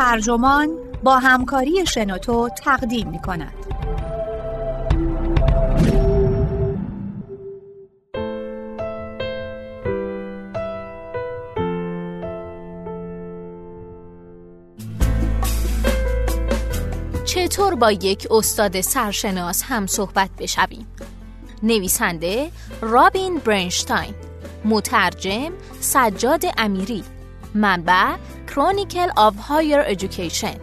ترجمان با همکاری شنوتو تقدیم می کند. چطور با یک استاد سرشناس هم صحبت بشویم؟ نویسنده رابین برنشتاین مترجم سجاد امیری منبع Chronicle of Higher Education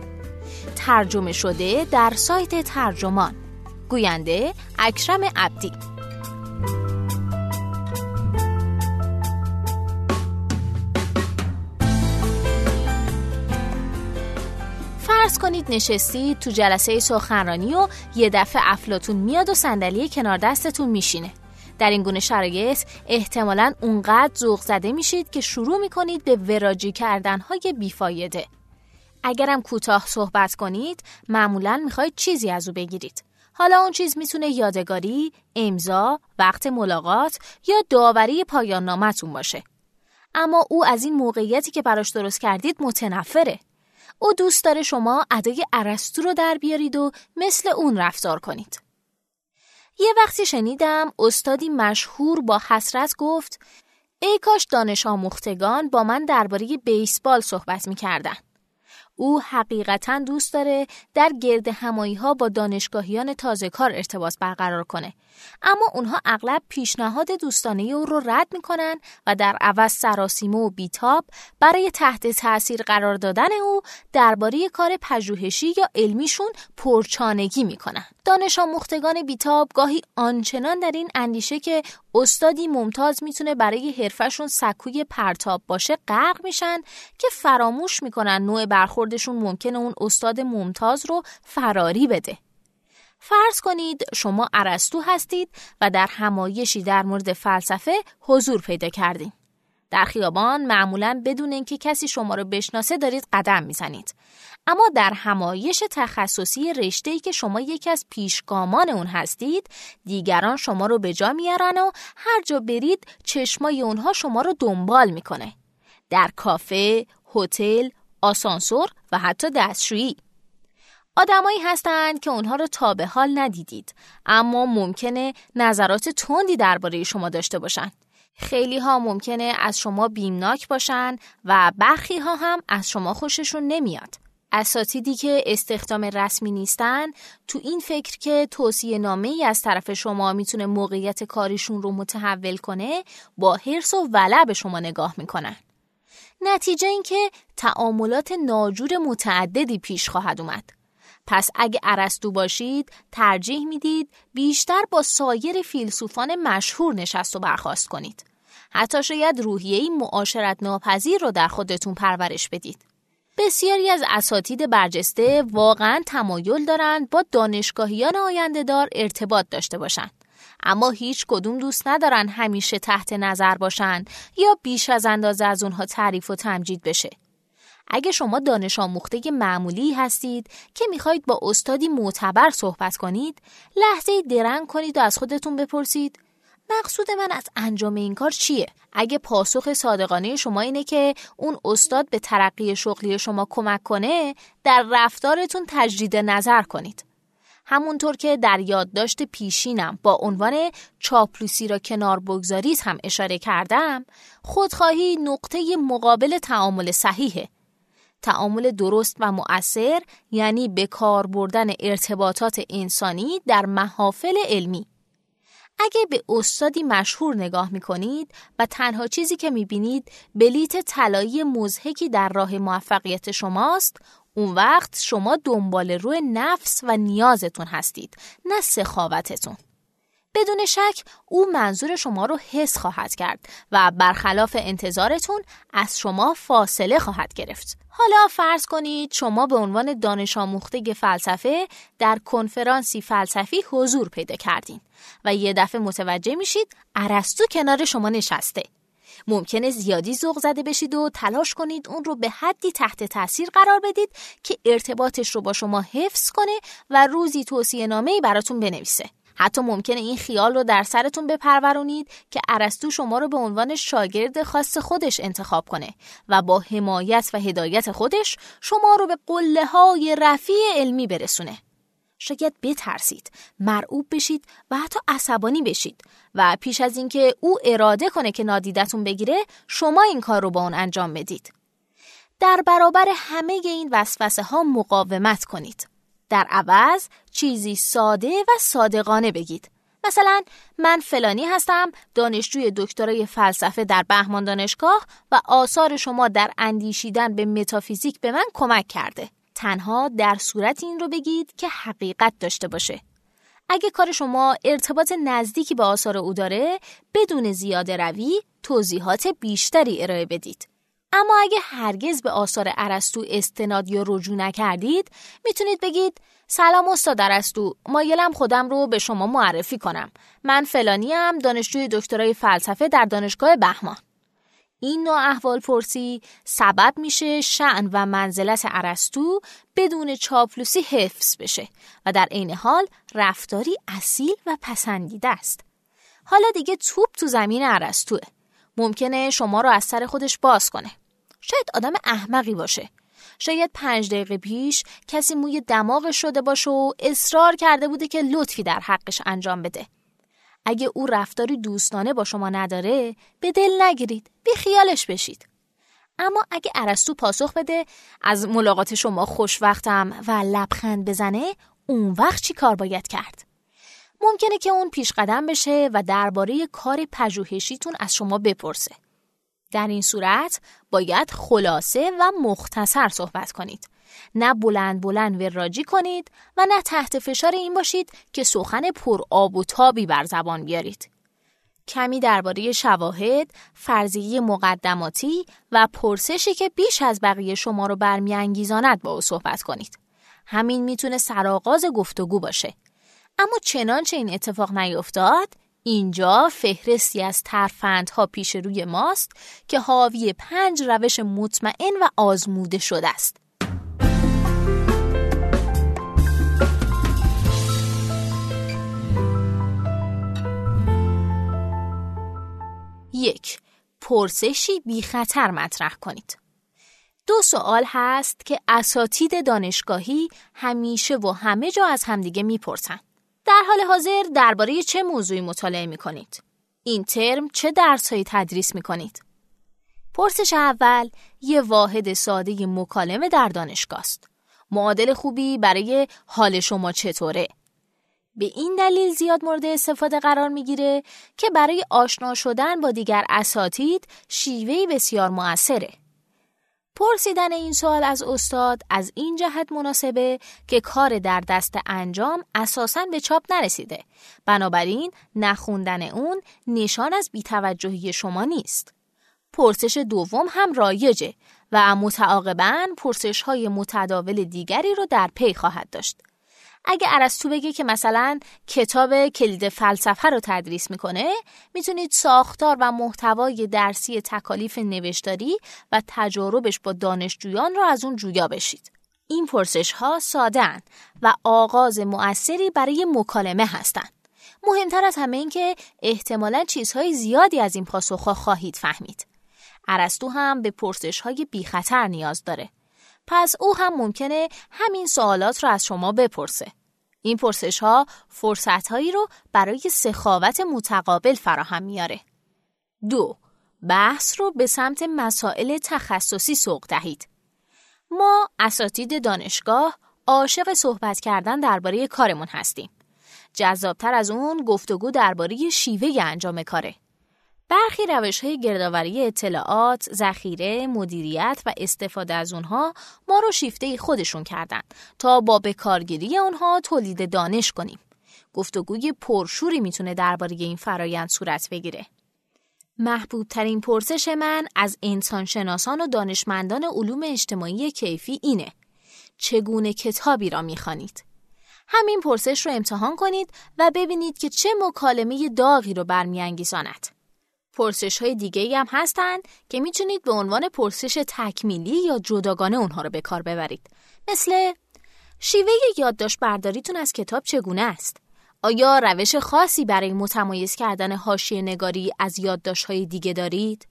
ترجمه شده در سایت ترجمان. گوینده اکرم عبدی. فرض کنید نشستید تو جلسه سخنرانی و یه دفعه افلاطون میاد و صندلی کنار دستتون میشینه. در این گونه شرایط احتمالا اونقدر ذوق زده میشید که شروع می‌کنید به وراجی کردنهای بیفایده. اگرم کوتاه صحبت کنید معمولا می‌خواید چیزی از او بگیرید. حالا اون چیز می‌تونه یادگاری، امضا، وقت ملاقات یا داوری پایان نامتون باشه. اما او از این موقعیتی که براش درست کردید متنفره. او دوست داره شما ادای ارسطو رو در بیارید و مثل اون رفتار کنید. یه وقتی شنیدم استادی مشهور با حسرت گفت ای کاش دانش آموختگان با من درباره بیسبال صحبت می‌کردن. او حقیقتا دوست داره در گرد همایی ها با دانشگاهیان تازه کار ارتباط برقرار کنه. اما اونها اغلب پیشنهاد دوستانه او رو رد می‌کنن و در عوض سراسیمه و بیتاب برای تحت تاثیر قرار دادن او درباره کار پژوهشی یا علمیشون پرچانگی می‌کنن. دانش آموختگان بیتاب گاهی آنچنان در این اندیشه که استادی ممتاز می‌تونه برای حرفشون سکوی پرتاب باشه غرق میشن که فراموش می‌کنن نوع برخوردشون ممکنه اون استاد ممتاز رو فراری بده فرض کنید شما عرستو هستید و در همایشی در مورد فلسفه حضور پیدا کردید. در خیابان معمولا بدون اینکه کسی شما رو بشناسه دارید قدم می‌زنید. اما در همایش تخصصی رشته‌ای که شما یکی از پیشگامان اون هستید، دیگران شما رو به جا میارن و هر جا برید چشمای اونها شما رو دنبال می‌کنه. در کافه، هتل، آسانسور و حتی دستشویی. آدمایی هستند که اونها رو تا به حال ندیدید اما ممکنه نظرات تندی درباره شما داشته باشند. خیلی ها ممکنه از شما بیمناک باشن و برخی ها هم از شما خوششون نمیاد. اساتیدی که استخدام رسمی نیستن تو این فکر که توصیه نامه ای از طرف شما می‌تونه موقعیت کاریشون رو متحول کنه با حرس و ولع به شما نگاه می‌کنن. نتیجه این که تعاملات ناجور متعددی پیش خواهد اومد. پس اگه ارسطو باشید ترجیح می‌دید بیشتر با سایر فیلسوفان مشهور نشست و برخواست کنید. حتی شاید روحیه‌ای معاشرت ناپذیر رو در خودتون پرورش بدید. بسیاری از اساتید برجسته واقعا تمایل دارند با دانشگاهیان آینده دار ارتباط داشته باشند. اما هیچ کدوم دوست ندارن همیشه تحت نظر باشند یا بیش از اندازه از اونها تعریف و تمجید بشه. اگه شما دانش آموخته معمولی هستید که می‌خواهید با استادی معتبر صحبت کنید لحظه درنگ کنید و از خودتون بپرسید مقصود من از انجام این کار چیه؟ اگه پاسخ صادقانه شما اینه که اون استاد به ترقی شغلی شما کمک کنه در رفتارتون تجدید نظر کنید. همونطور که در یادداشت پیشینم با عنوان چاپلوسی را کنار بگذارید هم اشاره کردم خودخواهی نقطه مقابل تعامل صحیحه تعامل درست و مؤثر یعنی به کار بردن ارتباطات انسانی در محافل علمی. اگه به استادی مشهور نگاه می کنید و تنها چیزی که می بینید بلیت طلایی مزهکی در راه موفقیت شماست اون وقت شما دنبال روی نفس و نیازتون هستید نه سخاوتتون بدون شک او منظور شما رو حس خواهد کرد و برخلاف انتظارتون از شما فاصله خواهد گرفت. حالا فرض کنید شما به عنوان دانش آموخته فلسفه در کنفرانسی فلسفی حضور پیدا کردین و یه دفعه متوجه میشید ارسطو کنار شما نشسته. ممکنه زیادی ذوق زده بشید و تلاش کنید اون رو به حدی تحت تاثیر قرار بدید که ارتباطش رو با شما حفظ کنه و روزی توصیه نامه براتون بنویسه. حتی ممکنه این خیال رو در سرتون بپرورونید که ارسطو شما رو به عنوان شاگرد خاص خودش انتخاب کنه و با حمایت و هدایت خودش شما رو به قله های رفیع علمی برسونه. شاید بترسید، مرعوب بشید و حتی عصبانی بشید و پیش از اینکه او اراده کنه که نادیدتون بگیره شما این کار رو با اون انجام بدید. در برابر همه این وسوسه ها مقاومت کنید. در عوض چیزی ساده و صادقانه بگید. مثلا من فلانی هستم دانشجوی دکترای فلسفه در بهمان دانشگاه و آثار شما در اندیشیدن به متافیزیک به من کمک کرده. تنها در صورت این رو بگید که حقیقت داشته باشه. اگه کار شما ارتباط نزدیکی به آثار او داره بدون زیاده روی توضیحات بیشتری ارائه بدید. اما اگه هرگز به آثار ارسطو استناد یا رجوع نکردید می‌تونید بگید سلام استاد ارسطو مایلم خودم رو به شما معرفی کنم من فلانیم دانشجوی دکترای فلسفه در دانشگاه بهمان این نوع احوال پرسی سبب میشه شعن و منزلت ارسطو بدون چاپلوسی حفظ بشه و در عین حال رفتاری اصیل و پسندیده است حالا دیگه توپ تو زمین ارسطوه ممکنه شما رو از سر خودش باز کنه. شاید آدم احمقی باشه. شاید پنج دقیقه پیش کسی موی دماغ شده باشه و اصرار کرده بوده که لطفی در حقش انجام بده. اگه او رفتاری دوستانه با شما نداره به دل نگیرید بی خیالش بشید. اما اگه عرستو پاسخ بده از ملاقات شما خوشوقتم و لبخند بزنه اون وقت چی کار باید کرد؟ ممکنه که اون پیش قدم بشه و درباره کار پژوهشیتون از شما بپرسه. در این صورت باید خلاصه و مختصر صحبت کنید. نه بلند بلند وراجی کنید و نه تحت فشار این باشید که سخن پر آب و تابی بر زبان بیارید. کمی درباره شواهد، فرضیه مقدماتی و پرسشی که بیش از بقیه شما رو برمیانگیزاند با او صحبت کنید. همین می‌تونه سرآغاز گفتگو باشه. اما چنانچه این اتفاق نیفتاد اینجا فهرستی از ترفندها پیش روی ماست که حاوی پنج روش مطمئن و آزموده شده است. یک پرسشی بی خطر مطرح کنید. دو سوال هست که اساتید دانشگاهی همیشه و همه جا از همدیگه می‌پرسن. در حال حاضر درباره چه موضوعی مطالعه می کنید؟ این ترم چه درسهایی تدریس می کنید؟ پرسش اول یه واحد ساده مکالمه در دانشگاه است. معادل خوبی برای حال شما چطوره؟ به این دلیل زیاد مورد استفاده قرار می‌گیره که برای آشنا شدن با دیگر اساتید شیوهی بسیار موثره. پرسیدن این سوال از استاد از این جهت مناسبه که کار در دست انجام اساساً به چاپ نرسیده. بنابراین نخوندن اون نشان از بیتوجهی شما نیست. پرسش دوم هم رایجه و متعاقبا پرسش های متداول دیگری رو در پی خواهد داشت. اگه ارسطو بگه که مثلا کتاب کلید فلسفه رو تدریس می‌کنه می‌تونید ساختار و محتوای درسی تکالیف نوشتاری و تجاربش با دانشجویان رو از اون جویا بشید. این پرسش ها ساده و آغاز مؤثری برای مکالمه هستند. مهمتر از همه این که احتمالا چیزهای زیادی از این پاسخها خواهید فهمید. ارسطو هم به پرسش های بی خطر نیاز داره. پس او هم ممکنه همین سوالات رو از شما بپرسه. این پرسش ها فرصت هایی رو برای سخاوت متقابل فراهم میاره. دو بحث رو به سمت مسائل تخصصی سوق دهید. ما اساتید دانشگاه عاشق صحبت کردن درباره کارمون هستیم. جذابتر از اون گفتگو درباره شیوه انجام کاره. برخی روش های گردآوری اطلاعات، ذخیره، مدیریت و استفاده از اونها ما رو شیفته خودشون کردن تا با بکارگیری اونها تولید دانش کنیم. گفتگوی پرشوری می‌تونه درباره این فرایند صورت بگیره. محبوب ترین پرسش من از انسانشناسان و دانشمندان علوم اجتماعی کیفی اینه. چگونه کتابی را می‌خوانید؟ همین پرسش رو امتحان کنید و ببینید که چه مکالمه داغی رو برمیانگیزاند. پرسش های دیگه هم هستن که می‌تونید به عنوان پرسش تکمیلی یا جداگانه اونها رو به کار ببرید. مثل شیوه یادداشت برداریتون از کتاب چگونه است؟ آیا روش خاصی برای متمایز کردن حاشیه نگاری از یادداشت‌های دیگه دارید؟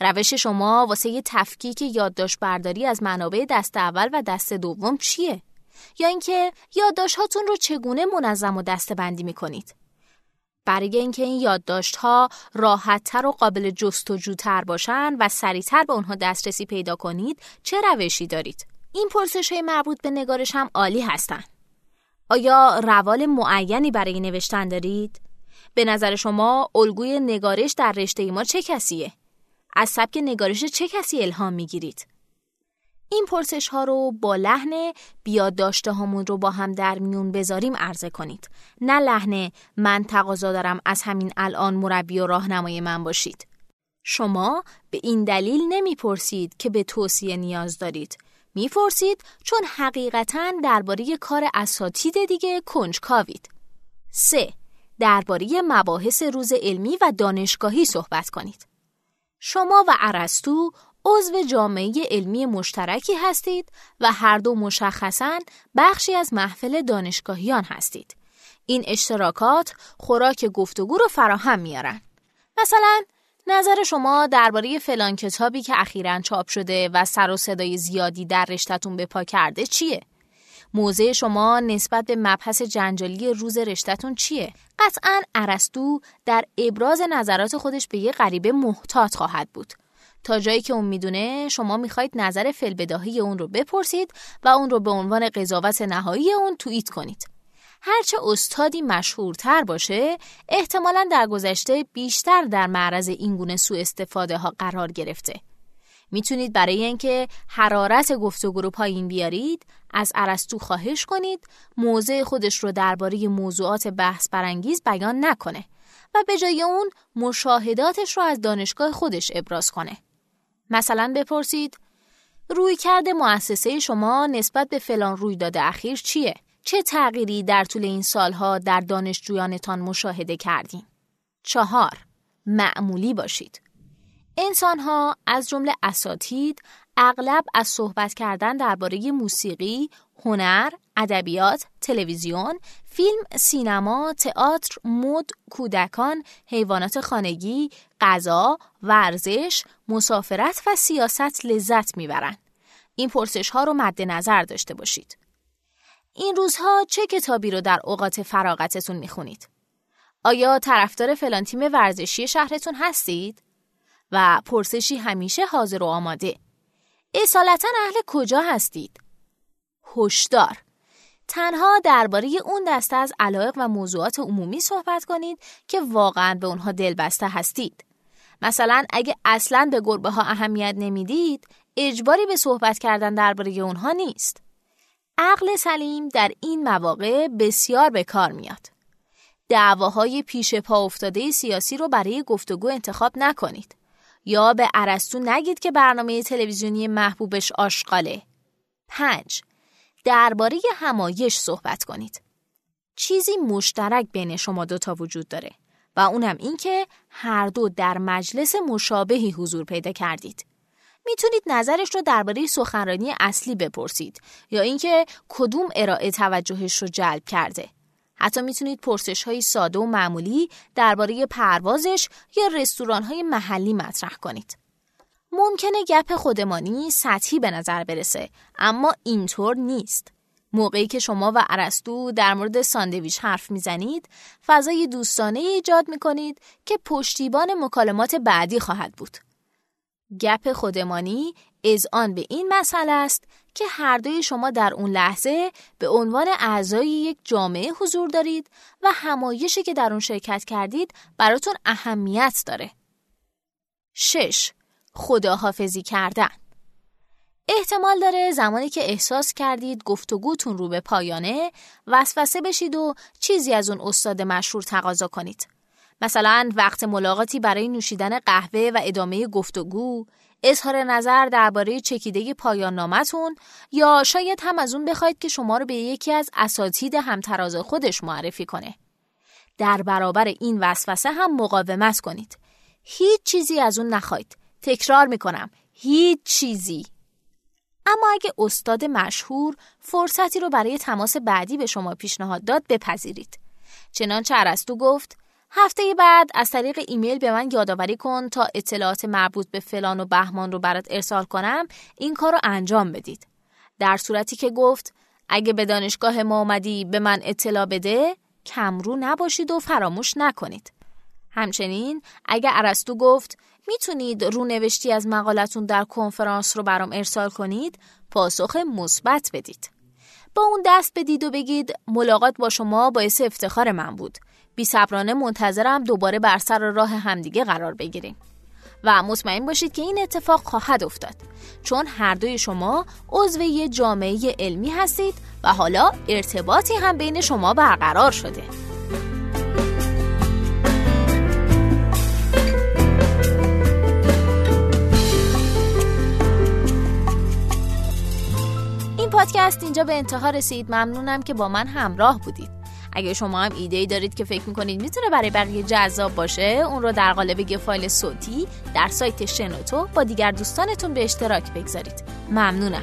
روش شما واسه تفکیک یادداشت برداری از منابع دست اول و دست دوم چیه؟ یا اینکه یادداشت‌هاتون رو چگونه منظم و دستبندی می‌کنید؟ برای اینکه این یادداشت ها راحتتر و قابل جستجوتر باشن و سریعتر به اونها دسترسی پیدا کنید چه روشی دارید؟ این پرسش های مربوط به نگارش هم عالی هستن. آیا روال معینی برای نوشتن دارید؟ به نظر شما الگوی نگارش در رشته ما چه کسیه؟ از سبک نگارش چه کسی الهام می‌گیرید؟ این پرسش ها رو با لحن بیاد داشته همون رو با هم در میون بذاریم عرضه کنید. نه لحن من تقاضا دارم از همین الان مربی و راهنمای من باشید. شما به این دلیل نمی‌پرسید که به توصیه نیاز دارید. می‌پرسید چون حقیقتا درباره کار اساتید دیگه کنجکاوید. 3. درباره مباحث روز علمی و دانشگاهی صحبت کنید. شما و ارسطو عضو جامعه علمی مشترکی هستید و هر دو مشخصا بخشی از محفل دانشگاهیان هستید. این اشتراکات خوراک گفتگو رو فراهم میارن. مثلا نظر شما درباره فلان کتابی که اخیرا چاپ شده و سر و صدای زیادی در رشتهتون به پا کرده چیه؟ موضع شما نسبت به مبحث جنجالی روز رشتهتون چیه؟ قطعا ارسطو در ابراز نظرات خودش به یه غریبه محتاط خواهد بود. تا جایی که اون می‌دونه شما می‌خواید نظر فلبداهی اون رو بپرسید و اون رو به عنوان قضاوت نهایی اون توییت کنید. هرچه استادی مشهورتر باشه احتمالا در گذشته بیشتر در معرض این گونه سوء استفاده ها قرار گرفته. می‌تونید برای اینکه حرارت گفتگو رو پایین بیارید از ارسطو خواهش کنید موضع خودش رو درباره موضوعات بحث برانگیز بیان نکنه و به جای اون مشاهداتش رو از دانشگاه خودش ابراز کنه. مثلا بپرسید روی کرده مؤسسه شما نسبت به فلان رویداد اخیر چیه؟ چه تغییری در طول این سالها در دانشجویانتان مشاهده کردیم؟ چهار معمولی باشید. انسانها از جمله اساتید اغلب از صحبت کردن درباره موسیقی، هنر، ادبیات، تلویزیون، فیلم، سینما، تئاتر، مد، کودکان، حیوانات خانگی، غذا، ورزش، مسافرت و سیاست لذت می‌برند. این پرسش ها رو مد نظر داشته باشید. این روزها چه کتابی رو در اوقات فراغتتون می‌خونید؟ آیا طرفدار فلان تیم ورزشی شهرتون هستید؟ و پرسشی همیشه حاضر و آماده. اصالتا اهل کجا هستید؟ هشدار تنها درباره اون دسته از علایق و موضوعات عمومی صحبت کنید که واقعا به اونها دلبسته هستید. مثلا اگه اصلا به گربه ها اهمیت نمی‌دید، اجباری به صحبت کردن درباره اونها نیست. عقل سلیم در این مواقع بسیار به کار میاد. دعواهای پیش پا افتاده سیاسی رو برای گفتگو انتخاب نکنید. یا به ارسطو نگید که برنامه تلویزیونی محبوبش آشغاله. 5. درباره همایش صحبت کنید. چیزی مشترک بین شما دوتا وجود داره و اونم این که هر دو در مجلس مشابهی حضور پیدا کردید. می‌تونید نظرش رو درباره سخنرانی اصلی بپرسید یا اینکه کدوم ارائه توجهش رو جلب کرده. حتی می‌تونید پرسش های ساده و معمولی درباره پروازش یا رستوران های محلی مطرح کنید. ممکنه گپ خودمانی سطحی به نظر برسه اما اینطور نیست. موقعی که شما و ارسطو در مورد ساندویچ حرف می‌زنید فضای دوستانه ایجاد می‌کنید که پشتیبان مکالمات بعدی خواهد بود. گپ خودمانی از آن به این مسئله است که هر دوی شما در اون لحظه به عنوان اعضای یک جامعه حضور دارید و همایشی که در اون شرکت کردید براتون اهمیت داره. 6. خداحافظی کردن احتمال داره زمانی که احساس کردید گفتگوتون رو به پایانه وسوسه بشید و چیزی از اون استاد مشهور تقاضا کنید. مثلا وقت ملاقاتی برای نوشیدن قهوه و ادامه گفتگو، اظهار نظر درباره چکیده پایان نامتون یا شاید هم از اون بخواید که شما رو به یکی از اساتید همتراز خودش معرفی کنه. در برابر این وسوسه هم مقاومت کنید. هیچ چیزی از اون نخواید. تکرار می‌کنم. هیچ چیزی. اما اگه استاد مشهور فرصتی رو برای تماس بعدی به شما پیشنهاد داد بپذیرید. چنانچه ارسطو گفت هفته بعد از طریق ایمیل به من یادآوری کن تا اطلاعات مربوط به فلان و بهمان رو برات ارسال کنم این کار رو انجام بدید. در صورتی که گفت اگه به دانشگاه ما اومدی به من اطلاع بده کمرو نباشید و فراموش نکنید. همچنین اگه ارسطو گفت می‌تونید رونوشتی از مقالتون در کنفرانس رو برام ارسال کنید پاسخ مثبت بدید. با اون دست بدید و بگید ملاقات با شما باعث افتخار من بود. بی صبرانه منتظرم دوباره بر سر راه همدیگه قرار بگیریم. و مطمئن باشید که این اتفاق خواهد افتاد چون هر دوی شما عضو یه جامعه علمی هستید و حالا ارتباطی هم بین شما برقرار شده. پادکست اینجا به انتها رسید. ممنونم که با من همراه بودید. اگه شما هم ایده ای دارید که فکر می‌کنید می‌تونه برای بقیه جذاب باشه اون رو در قالب یه فایل صوتی در سایت شنوتو با دیگر دوستانتون به اشتراک بگذارید. ممنونم.